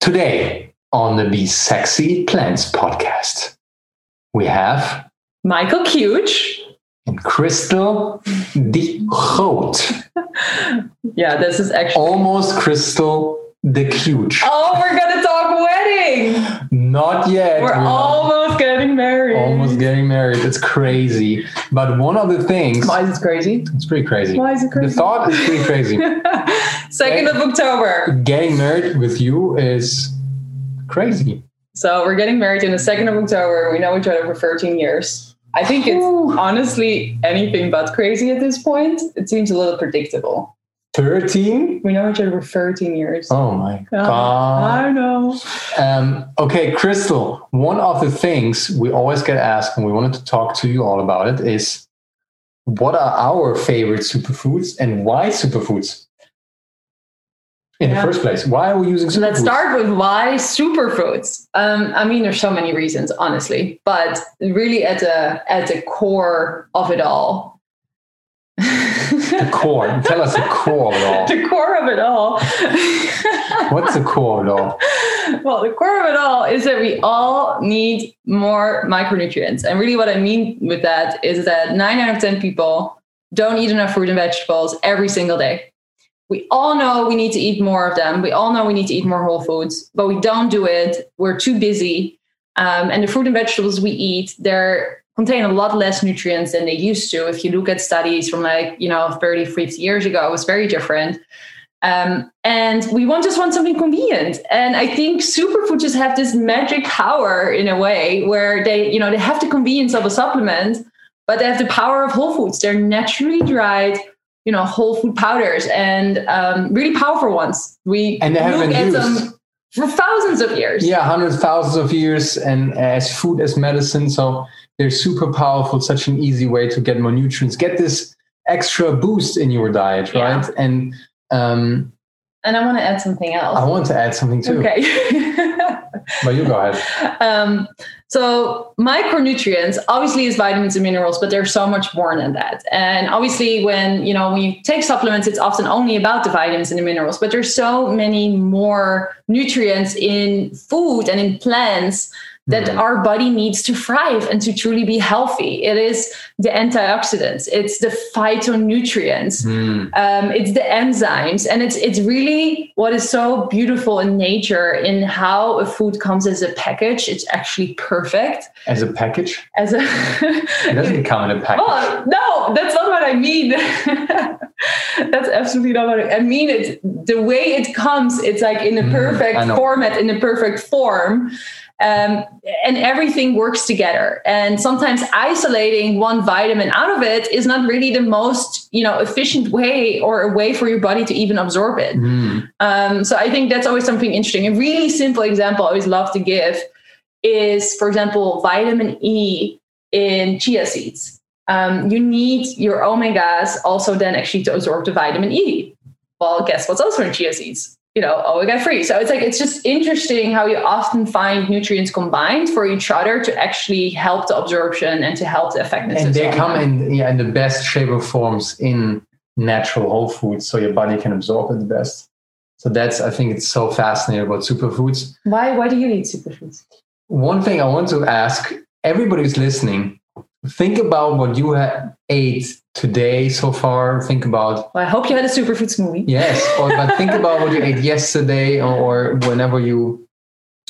Today on the Be Sexy Plants podcast, we have Michael Kuech. and Kristel de Groot. Yeah, this is actually. Almost Kristel de Kuech. Oh, we're gonna talk wedding. Not yet. We're not- almost getting married. almost getting married. It's crazy. But one of the things, Why is it crazy? it's pretty crazy. Why is it crazy? The thought is pretty crazy. Second of eh, October. Getting married with you is crazy. So we're getting married in the second of October. We know each other for 13 years. I think it's Ooh. honestly anything but crazy at this point. It seems a little predictable. 13? We know each other for 13 years. Oh my Yeah, God. I know. Um, okay, Kristel, one of the things we always get asked, and we wanted to talk to you all about it, is what are our favorite superfoods and why superfoods? In Yeah. the first place, why are we using superfoods? Let's start with why superfoods. Um, I mean, there's so many reasons, honestly, but really at the at the core of it all. The core. Tell us the core of it all. the core of it all. What's the core of it all? well, the core of it all is that we all need more micronutrients. And really, what I mean with that is that nine out of 10 people don't eat enough fruit and vegetables every single day. We all know we need to eat more of them. We all know we need to eat more whole foods, but we don't do it. We're too busy. Um, and the fruit and vegetables we eat, they're contain a lot less nutrients than they used to. If you look at studies from like, you know, 30, 50 years ago, it was very different. Um, and we want just want something convenient. And I think superfoods just have this magic power in a way where they, you know, they have the convenience of a supplement, but they have the power of whole foods. They're naturally dried, you know, whole food powders and um, really powerful ones. We And they have been used. them for thousands of years. Yeah, hundreds, thousands of years, and as food as medicine. So they're super powerful. Such an easy way to get more nutrients, get this extra boost in your diet, Yeah. right? And um, And I want to add something else. I want to add something too, Okay. but you go ahead. um, so micronutrients obviously is vitamins and minerals, but there's so much more than that. And obviously, when you know when you take supplements, it's often only about the vitamins and the minerals, but there's so many more nutrients in food and in plants that Mhm. our body needs to thrive and to truly be healthy. It is the antioxidants, it's the phytonutrients, Hmm. um, it's the enzymes and it's it's really what is so beautiful in nature in how a food comes as a package it's actually perfect As a package, as a it doesn't come in a package. oh no that's not what i mean that's absolutely not what i, mean it the way it comes it's like in a Mm, perfect know. format in a perfect form um, and everything works together and sometimes isolating one vitamin out of it is not really the most you know efficient way or a way for your body to even absorb it Hmm. um, so I think that's always something interesting. A really simple example I always love to give is, for example, vitamin E in chia seeds. Um, you need your omegas also then actually to absorb the vitamin E. Well, guess what's also in chia seeds? You know, omega free. So it's like it's just interesting how you often find nutrients combined for each other to actually help the absorption and to help the effectiveness. And they the come in yeah in the best shape of forms in natural whole foods, so your body can absorb it the best. So that's I think it's so fascinating about superfoods. Why? Why do you eat superfoods? One thing I want to ask everybody who's listening: think about what you ha- ate today so far. Think about Well, I hope you had a superfood smoothie. yes, or but think about what you ate yesterday, or, or whenever you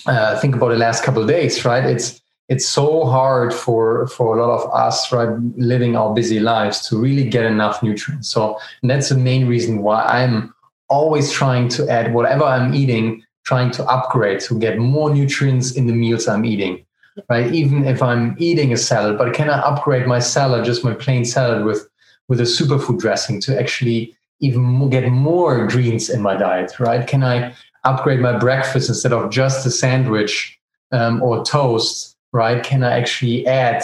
uh, think about the last couple of days. Right? It's it's so hard for for a lot of us, right, living our busy lives to really get enough nutrients. So and that's the main reason why I'm always trying to add whatever I'm eating, trying to upgrade to get more nutrients in the meals I'm eating. Right? Even if I'm eating a salad, but can I upgrade my salad, just my plain salad with with a superfood dressing to actually even get more greens in my diet, right? Can I upgrade my breakfast instead of just a sandwich um, or toast, right? Can I actually add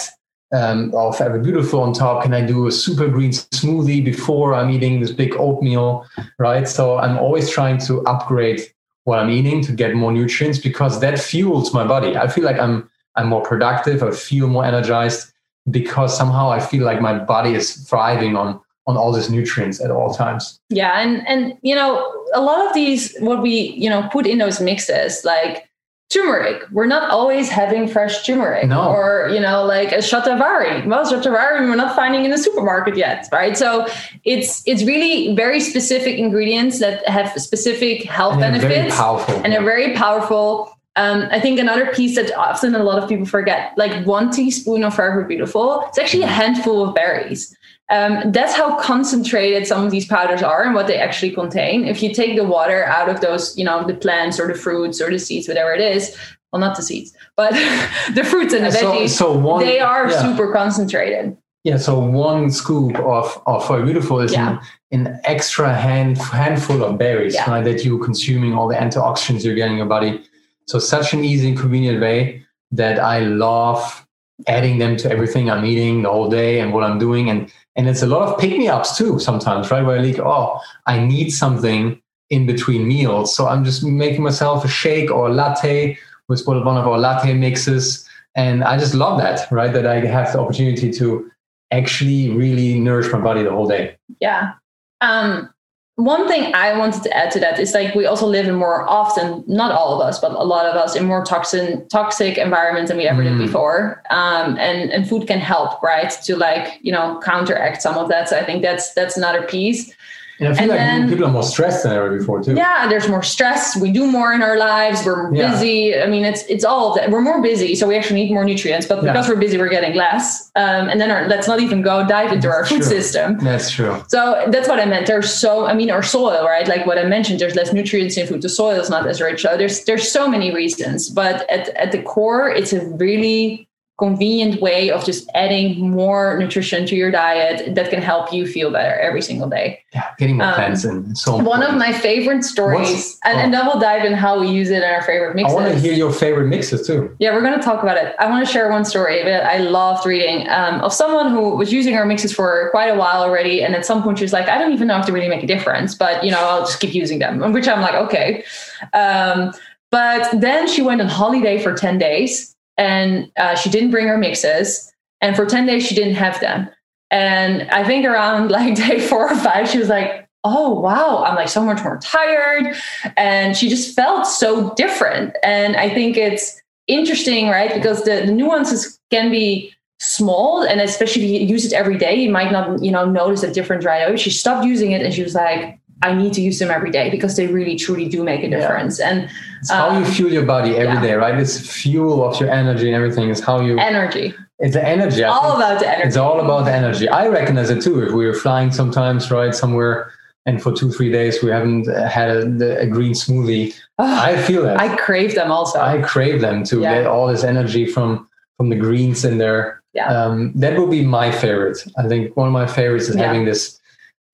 um, of a beautiful on top? Can I do a super green smoothie before I'm eating this big oatmeal, right? So I'm always trying to upgrade what I'm eating to get more nutrients because that fuels my body. I feel like I'm I'm more productive. I feel more energized because somehow I feel like my body is thriving on on all these nutrients at all times. Yeah, and and you know, a lot of these what we you know put in those mixes like turmeric. We're not always having fresh turmeric, No. or you know, like a shatavari. Well, shatavari we're not finding in the supermarket yet, right? So it's it's really very specific ingredients that have specific health And benefits powerful. and they're very powerful. Um, I think another piece that often a lot of people forget, like one teaspoon of Forever Beautiful, it's actually a handful of berries. Um, that's how concentrated some of these powders are and what they actually contain. If you take the water out of those, you know, the plants or the fruits or the seeds, whatever it is, well, not the seeds, but the fruits and the so, veggies, so one, they are yeah. super concentrated. Yeah, so one scoop of of Forever Beautiful is Yeah. an, an extra hand handful of berries, Yeah. right? That you're consuming all the antioxidants you're getting in your body. So such an easy and convenient way that I love adding them to everything I'm eating the whole day and what I'm doing. And and it's a lot of pick me ups too sometimes, right? Where I like, oh, I need something in between meals. So I'm just making myself a shake or a latte with one of our latte mixes. And I just love that, right? That I have the opportunity to actually really nourish my body the whole day. Yeah. Um, one thing I wanted to add to that is like we also live in more often, not all of us, but a lot of us in more toxin toxic environments than we ever Mm. did before. Um, and and food can help, right, to like you know counteract some of that. So I think that's that's another piece. And I feel And like then- people are more stressed than ever before too. Yeah, there's more stress. We do more in our lives. We're Yeah. busy. I mean, it's it's all that. We're more busy, so we actually need more nutrients. But Yeah. because we're busy, we're getting less. Um, and then our, let's not even go dive into our food Sure. system. That's true. So that's what I meant. There's so I mean our soil, right? Like what I mentioned, there's less nutrients in food. The soil is not as rich. So there's there's so many reasons. But at, at the core, it's a really convenient way of just adding more nutrition to your diet that can help you feel better every single day. Yeah, getting more Um, plants is so One of my favorite stories, and, oh. and then we'll dive in how we use it in our favorite mixes. I want to hear your favorite mixes too. Yeah, we're going to talk about it. I want to share one story that I loved reading um, of someone who was using our mixes for quite a while already. And at some point, she was like, I don't even know if they really make a difference, but you know, I'll just keep using them. And Which I'm like, okay. Um, but then she went on holiday for 10 days and uh, she didn't bring her mixes. And for 10 days, she didn't have them. And I think around like day four or five, she was like, oh, wow, I'm like so much more tired. And she just felt so different. And I think it's interesting, right? Because the, the nuances can be small and especially if you use it every day, you might not, you know, notice a difference right away. She stopped using it and she was like, I need to use them every day because they really truly do make a Yeah. difference. And It's how you Um, fuel your body every day, yeah. right? It's fuel of your energy and everything. Is how you. energy, It's the energy. I all about the energy. It's all about the energy. I recognize it too. If we were flying sometimes, right, somewhere, and for two three days we haven't uh, had a, a green smoothie, Ugh, I feel that. I crave them also. I crave them to Yeah. get all this energy from from the greens in there. Yeah. Um, that will be my favorite. I think one of my favorites is Yeah. having this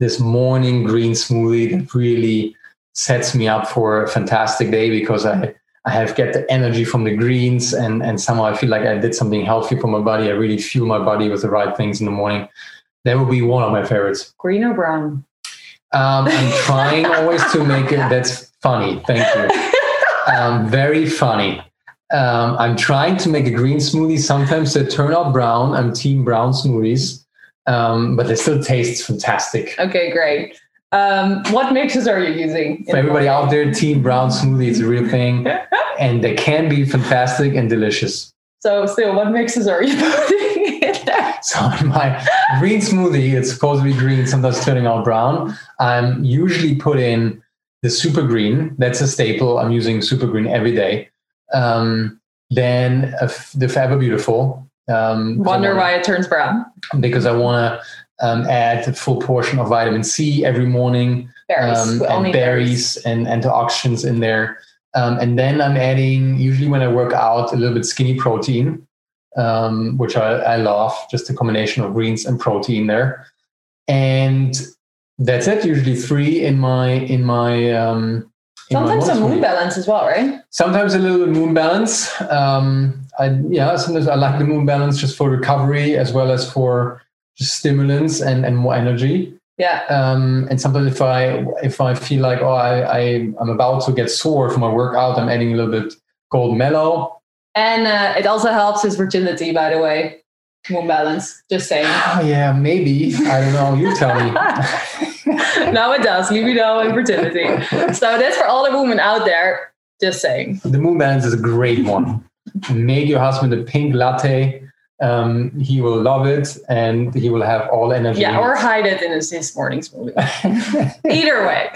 this morning green smoothie that really sets me up for a fantastic day because I I have get the energy from the greens and and somehow I feel like I did something healthy for my body. I really fuel my body with the right things in the morning. That will be one of my favorites. Green or brown? Um, I'm trying always to make it. That's funny. Thank you um, very funny. Um, I'm trying to make a green smoothie. Sometimes they turn out brown. I'm team brown smoothies, um, but they still taste fantastic. Okay, great. Um, what mixes are you using? For everybody out there, team brown smoothie is a real thing, and they can be fantastic and delicious. So, still, what mixes are you putting in there? So in my green smoothie, it's supposed to be green, sometimes turning out brown. I'm usually put in the super green. That's a staple. I'm using super green every day. Um, then uh, the Forever Beautiful. Um, Wonder wanna- why it turns brown. Because I want to um, add a full portion of vitamin C every morning Berries. um, only and berries and antioxidants in there. Um, and then I'm adding, usually when I work out, a little bit skinny protein, um, which I, I love, just a combination of greens and protein there. And that's it. Usually three in my in my um, in my Sometimes a morning moon balance as well, right? Sometimes a little moon balance. Um, I yeah, sometimes I like the moon balance just for recovery as well as for just stimulants and, and more energy. Yeah. Um, and sometimes if I if I feel like oh I, I I'm about to get sore from my workout, I'm adding a little bit gold mellow. And uh, it also helps his virginity, by the way. Moon balance. Just saying. Oh yeah, maybe. I don't know. You tell me. no, it does. Libido and fertility. So that's for all the women out there. Just saying. The moon balance is a great one. Make your husband a pink latte. Um, he will love it, and he will have all energy. Yeah, or hide it in his, his morning's movie. Either way.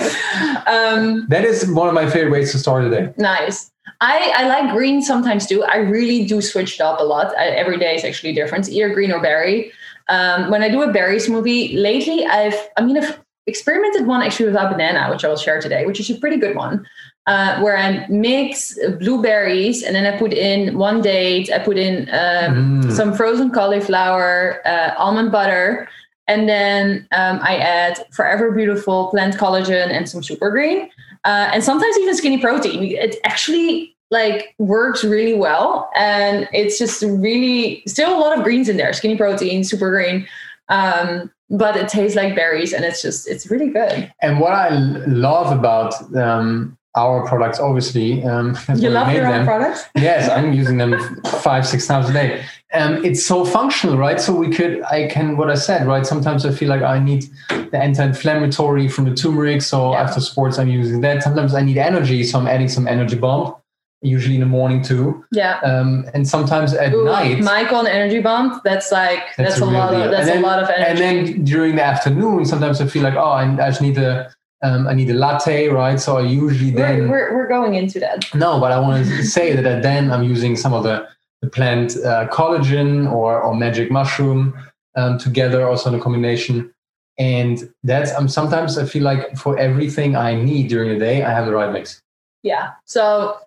Um, that is one of my favorite ways to start the day. Nice. I, I like green sometimes too. I really do switch it up a lot. I, every day is actually different, either green or berry. Um, when I do a berry smoothie, lately I've, I mean, I've experimented one actually with a banana, which I will share today, which is a pretty good one. Uh, where I mix blueberries and then I put in one date, I put in uh, mm. some frozen cauliflower, uh, almond butter, and then um, I add Forever Beautiful plant collagen and some super green uh, and sometimes even skinny protein. It actually like works really well, and it's just really still a lot of greens in there: skinny protein, super green. Um, but it tastes like berries, and it's just it's really good. And what I love about um, our products, obviously, um, you love your them. own products. yes, I'm using them five, six times a day. Um, it's so functional, right? So we could, I can, what I said, right? Sometimes I feel like I need the anti-inflammatory from the turmeric. So yeah. after sports, I'm using that. Sometimes I need energy, so I'm adding some energy bomb. Usually in the morning too. Yeah. Um, and sometimes at Ooh, night. Michael and energy bomb. That's like that's, that's a, a lot deal. of that's then, a lot of energy. And then during the afternoon, sometimes I feel like oh, I, I just need a um, I need a latte, right? So I usually then we're, we're, we're going into that. No, but I want to say that then I'm using some of the the plant uh, collagen or, or magic mushroom um, together, also in a combination. And that's um, sometimes I feel like for everything I need during the day, I have the right mix. Yeah. So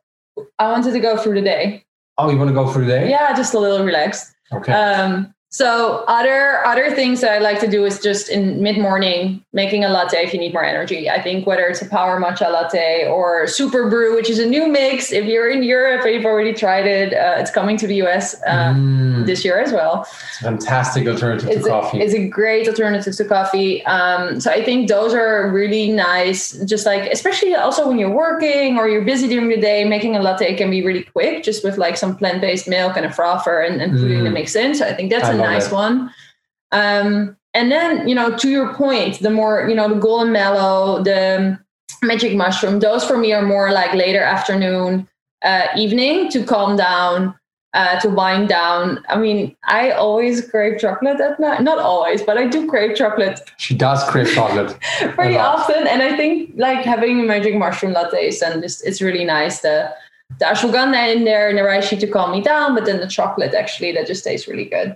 I wanted to go through the day. Oh, you want to go through the day? Yeah, just a little relaxed. Okay. Um, so other other things that I like to do is just in mid morning making a latte if you need more energy. I think whether it's a power matcha latte or super brew, which is a new mix. If you're in Europe and you've already tried it, uh, it's coming to the US uh, mm. this year as well. It's a fantastic alternative it's to coffee. A, it's a great alternative to coffee. Um, so I think those are really nice. Just like especially also when you're working or you're busy during the day, making a latte can be really quick, just with like some plant based milk and a frother and, and putting mm. the mix in. So I think that's I nice it. one. Um, and then, you know, to your point, the more, you know, the golden mellow, the magic mushroom, those for me are more like later afternoon, uh, evening to calm down, uh, to wind down. I mean, I always crave chocolate at night. Not always, but I do crave chocolate. She does crave chocolate pretty often. And I think like having magic mushroom lattes and just it's really nice. The the ashwagandha in there and the reishi to calm me down, but then the chocolate actually that just tastes really good.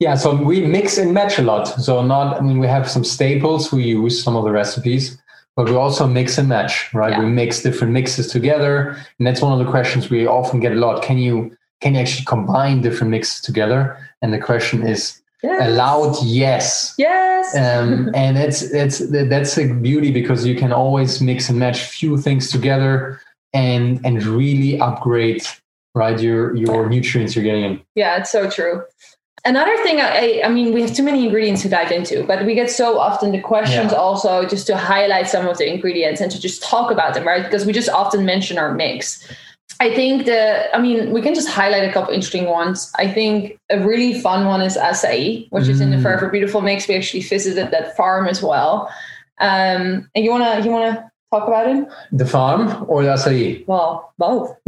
Yeah, so we mix and match a lot. So not, I mean, we have some staples. We use some of the recipes, but we also mix and match, right? Yeah. We mix different mixes together, and that's one of the questions we often get a lot. Can you can you actually combine different mixes together? And the question is, yes. allowed yes yes um, and it's it's that's a beauty because you can always mix and match few things together and and really upgrade right your your nutrients you're getting in yeah it's so true Another thing, I, I mean, we have too many ingredients to dive into, but we get so often the questions yeah. also just to highlight some of the ingredients and to just talk about them, right? Because we just often mention our mix. I think the, I mean, we can just highlight a couple interesting ones. I think a really fun one is acai, which mm. is in the mm. Forever Beautiful mix. We actually visited that farm as well. Um, and you wanna, you wanna talk about it? The farm or the acai? Well, both.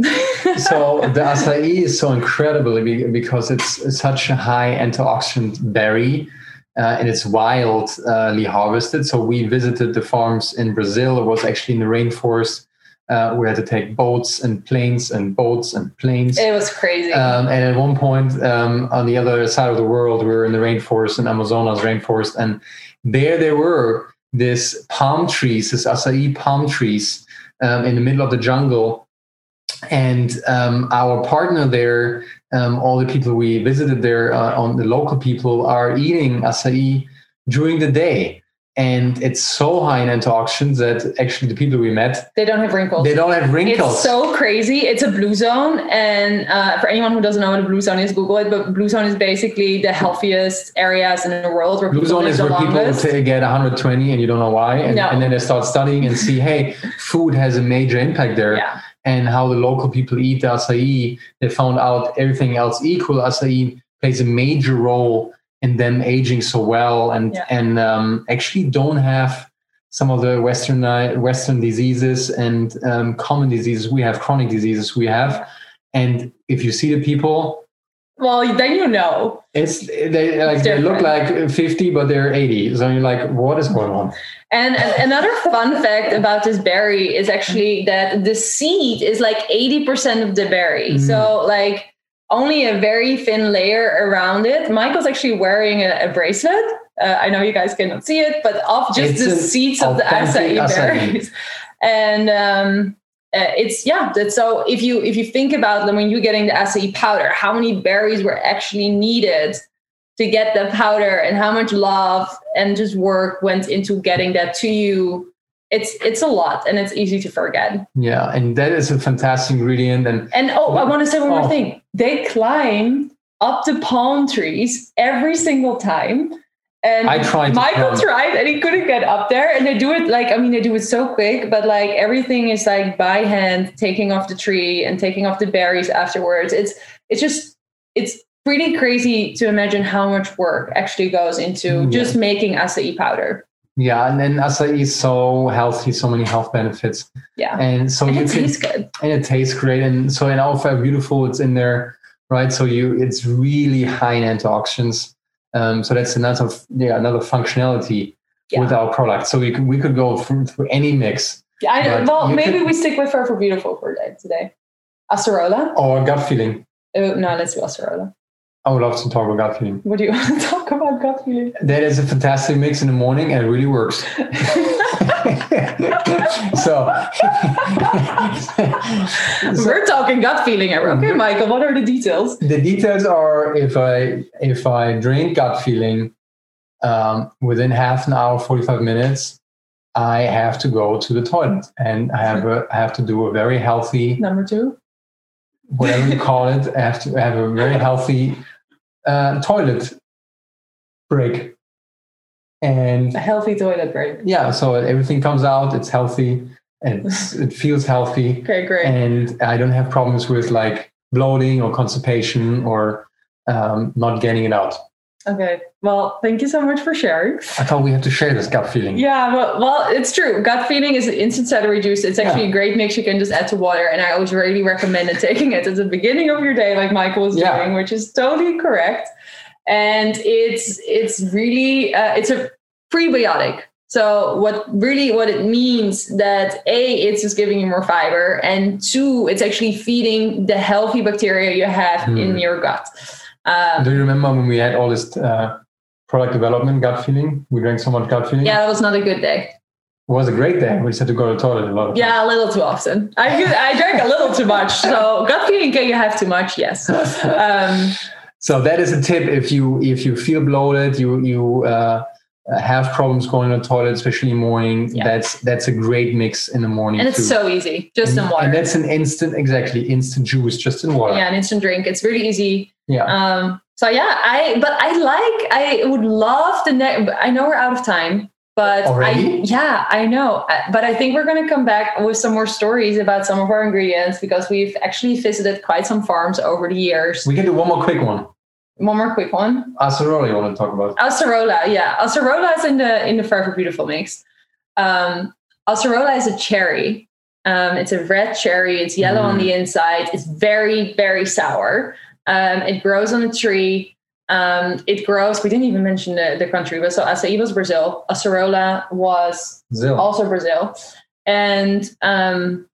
so the acai is so incredible because it's such a high antioxidant berry. Uh, and it's wildly harvested. So we visited the farms in Brazil. It was actually in the rainforest. Uh, we had to take boats and planes and boats and planes. It was crazy. Um, and at one point, um, on the other side of the world, we were in the rainforest, in Amazonas rainforest, and there they were this palm trees, this acai palm trees um, in the middle of the jungle. And um, our partner there, um, all the people we visited there, uh, on the local people, are eating acai during the day and it's so high in antioxidants that actually the people we met they don't have wrinkles. they don't have wrinkles. it's so crazy. It's a blue zone. And uh, for anyone who doesn't know what a blue zone is google it. But blue zone is basically the healthiest areas in the world where blue zone is where longest. people get 120 and you don't know why. And, no. and then they start studying and see hey food has a major impact there. Yeah. and how the local people eat the acai they found out everything else equal acai plays a major role in them aging so well and Yeah. and um, actually don't have some of the western western diseases and um, common diseases we have chronic diseases we have and if you see the people Well, then you know. it's they like they look like 50 but they're 80 so you're like what is going on And, and another fun fact about this berry is actually that the seed is like 80% of the berry. Mm. So, like, only a very thin layer around it. Michael's actually wearing a, a bracelet. Uh, I know you guys cannot see it, but of just It's the seeds of the acai acai. berries. And um, uh, it's yeah. So if you if you think about them when you're getting the acai powder, how many berries were actually needed to get the powder and how much love and just work went into getting that to you it's it's a lot and it's easy to forget yeah and that is a fantastic ingredient and and oh i want to say one Oh. more thing they climb up the palm trees every single time and I tried Michael climb. tried and he couldn't get up there. And they do it like, I mean, they do it so quick, but like everything is like by hand, taking off the tree and taking off the berries afterwards. It's it's just it's pretty crazy to imagine how much work actually goes into mm, Yeah. just making acai powder. Yeah and then acai is so healthy so many health benefits Yeah. and so And you it can tastes good. and it tastes great and so in alpha beautiful it's in there right so you it's really high in antioxidants um, so that's another yeah another functionality Yeah. with our product so we could we could go through, through any mix Yeah, I, well, maybe could- we stick with Forever Beautiful for day today. Acerola? or gut feeling Oh, no, let's do acerola. I would love to talk about gut feeling What do you want to talk about gut feeling? that is a fantastic mix in the morning and it really works so, We're talking gut feeling. Okay, Mhm. Michael, what are the details? the details are if i if i drink gut feeling um, within half an hour 45 minutes i have to go to the toilet and i have a I have to do a very healthy Number two. whatever you call it i have to have a very healthy uh, toilet break and A healthy toilet break. yeah so everything comes out it's healthy and it's, it feels healthy Okay, great. and I don't have problems with like bloating or constipation or um, not getting it out. Okay. Well, thank you so much for sharing. I thought we had to share this gut feeling. Yeah, well, well, it's true. Gut feeling is an instant celery juice. It's actually Yeah. a great mix. You can just add to water, and I always really recommend it, taking it at the beginning of your day, like Michael was Yeah. doing, which is totally correct. And it's it's really uh, it's a prebiotic. So what really what it means that a it's just giving you more fiber, and two it's actually feeding the healthy bacteria you have in Hmm. your gut. Um, Do you remember when we had all this uh, product development gut feeling? We drank so much gut feeling. yeah, that was not a good day. It was a great day. We just had to go to the toilet a lot Yeah, a little too often. I I drank a little too much. So gut feeling, can you have too much? Yes. Um, so that is a tip if you if you feel bloated, you you uh, have problems going to the toilet, especially in the morning. Yeah. That's that's a great mix in the morning. and it's too. so easy, just and, in water. And that's an instant, exactly instant juice, just in water. yeah, an instant drink. It's really easy. Yeah. Um, so yeah, I but I like I would love the next. I know we're out of time, but I yeah I know. Uh, But I think we're gonna come back with some more stories about some of our ingredients because we've actually visited quite some farms over the years. We can do one more quick one. One more quick one. Acerola, you want to talk about? Acerola, yeah. Acerola is in the in the Forever Beautiful mix. Um, Acerola is a cherry. Um, it's a red cherry. It's yellow on Mm. the inside. It's very very sour. Um, it grows on a tree. Um, it grows. We didn't even mention the, the country, but so acai was Brazil. Acerola was also Brazil. And um,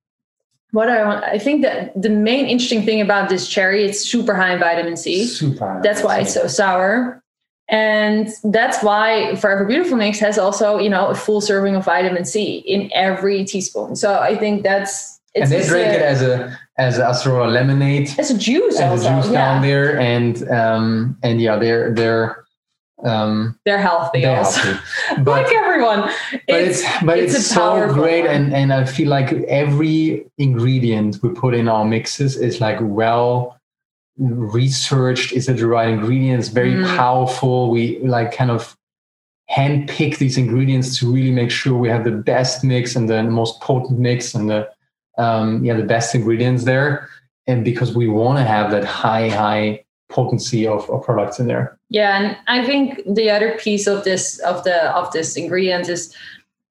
what I want, I think that the main interesting thing about this cherry, it's super high in vitamin C. Super. That's why it's so sour. And that's why Forever Beautiful Mix has also, you know, a full serving of vitamin C in every teaspoon. So I think that's and they drink a, it as a as a acerola lemonade, it's a juice as a juice yeah. down there, and um and yeah, they're they're um They're healthy they're also. healthy. But like everyone. but it's, but it's it's, so great one. and and i feel like every ingredient we put in our mixes is like well researched is it the right ingredients very Mm. powerful we like kind of handpick these ingredients to really make sure we have the best mix and the most potent mix and the um yeah the best ingredients there and because we want to have that high high potency of, of products in there. Yeah, and I think the other piece of this of the of this ingredient is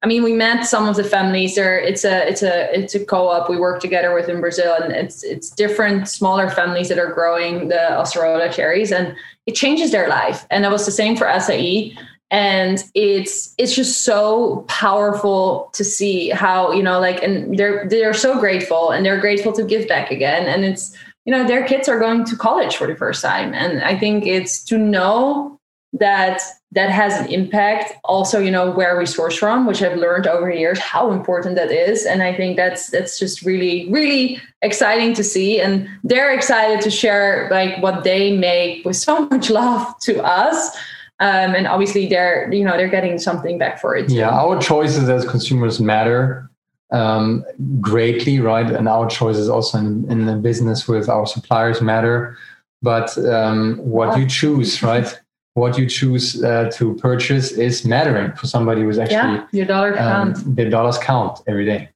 I mean, we met some of the families there. It's a it's a it's a co-op we work together with in Brazil, and it's it's different smaller families that are growing the acerola cherries, and it changes their life. And that was the same for acai and it's it's just so powerful to see how you know like and they're they're so grateful and they're grateful to give back again. And it's you know their kids are going to college for the first time. And i think it's to know that that has an impact also you know where we source from which i've learned over the years how important that is. And i think that's that's just really really exciting to see. And they're excited to share like what they make with so much love to us um, and obviously they're you know they're getting something back for it. Yeah, our choices as consumers matter um, greatly, right? And our choices also in, in the business with our suppliers matter. But um, what you choose, right? What you choose uh, to purchase is mattering for somebody who's actually yeah, your dollar count. Um, their dollars count every day.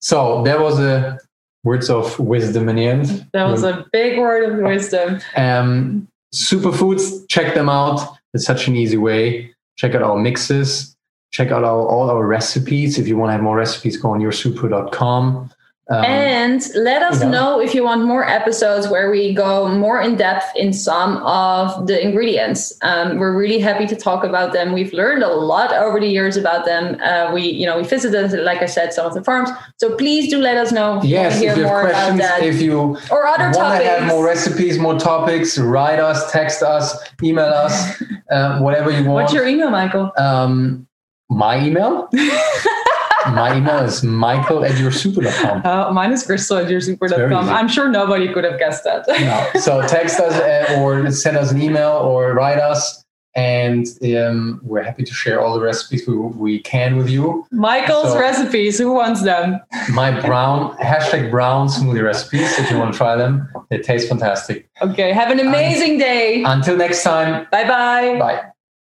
So there was a words of wisdom in the end. That was a big word of wisdom. Um, superfoods, check them out it's such an easy way. Check out our mixes. Check out our, all our recipes. If you want to have more recipes, go on yoursuper.com. Um, and let us know if you want more episodes where we go more in depth in some of the ingredients. Um, we're really happy to talk about them. We've learned a lot over the years about them. Uh, we, you know, we visited, like I said, some of the farms. So please do let us know. If yes, you if you have questions, if you or other want to have more recipes, more topics, write us, text us, email us, uh, whatever you want. What's your email, Michael? Um, my email. My email is michael at yoursuper.com. Uh, mine is crystal at yoursuper.com. I'm sure nobody could have guessed that. no. So text us uh, or send us an email or write us. And um, we're happy to share all the recipes we, we can with you. Michael's so, recipes, who wants them? my brown, hashtag brown smoothie recipes, if you want to try them. They taste fantastic. Okay, have an amazing day. Until next time. Bye-bye. Bye.